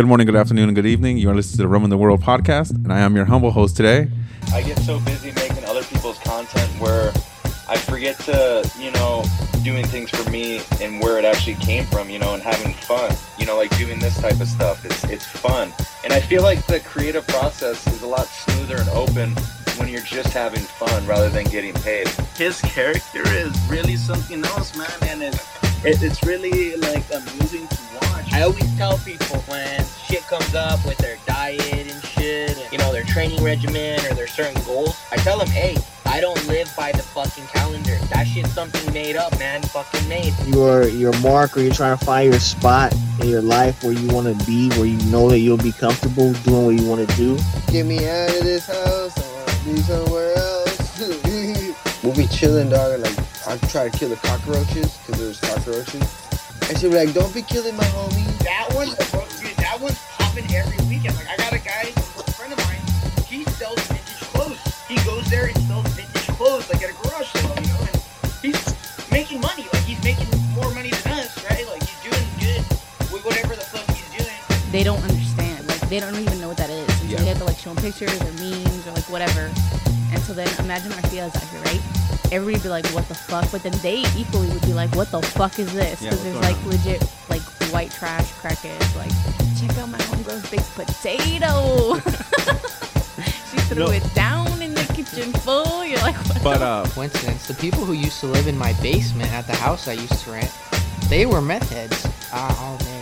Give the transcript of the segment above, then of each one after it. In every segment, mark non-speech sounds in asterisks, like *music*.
Good morning, good afternoon, and good evening. You are listening to the Roman the World podcast, and I am your humble host today. I get so busy making other people's content where I forget to, you know, doing things for me and where it actually came from, you know, and having fun. You know, like doing this type of stuff. It's it's fun. And I feel like the creative process is a lot smoother and open when you're just having fun rather than getting paid. his character is really something else, man, and it, it, it's really like amusing to watch. I always tell people when shit comes up with their diet and shit, and, you know, their training regimen or their certain goals, I tell them, hey, I don't live by the fucking calendar. That shit's something made up, man. Fucking made. your your mark or you're trying to find your spot in your life where you want to be where you know that you'll be comfortable doing what you want to do Get me out of this house. I wanna be somewhere else. *laughs* we'll be chilling, dog. and, Like I try to kill the cockroaches because there's cockroaches. And she'll be like, "Don't be killing my homie." That one, they don't understand. Like they don't even know what that is. And so Yeah. you have to like show them pictures or memes or like whatever. And so then imagine our feelings out here, right? Everybody would be like, "What the fuck?" But then they equally would be like, "What the fuck is this?" Because what's there's like on? legit like white trash crackheads. Like, check out my homegirl's big potato. *laughs* she threw No. it down in the kitchen full. You're like, what But the uh, coincidence. The people who used to live in my basement at the house I used to rent, they were meth heads. Ah, oh man.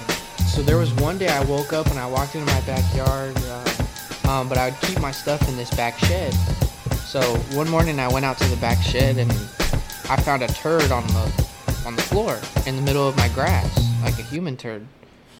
So there was one day I woke up and I walked into my backyard, uh, um, but I would keep my stuff in this back shed. So one morning I went out to the back shed and I found a turd on the on the floor in the middle of my grass, like a human turd.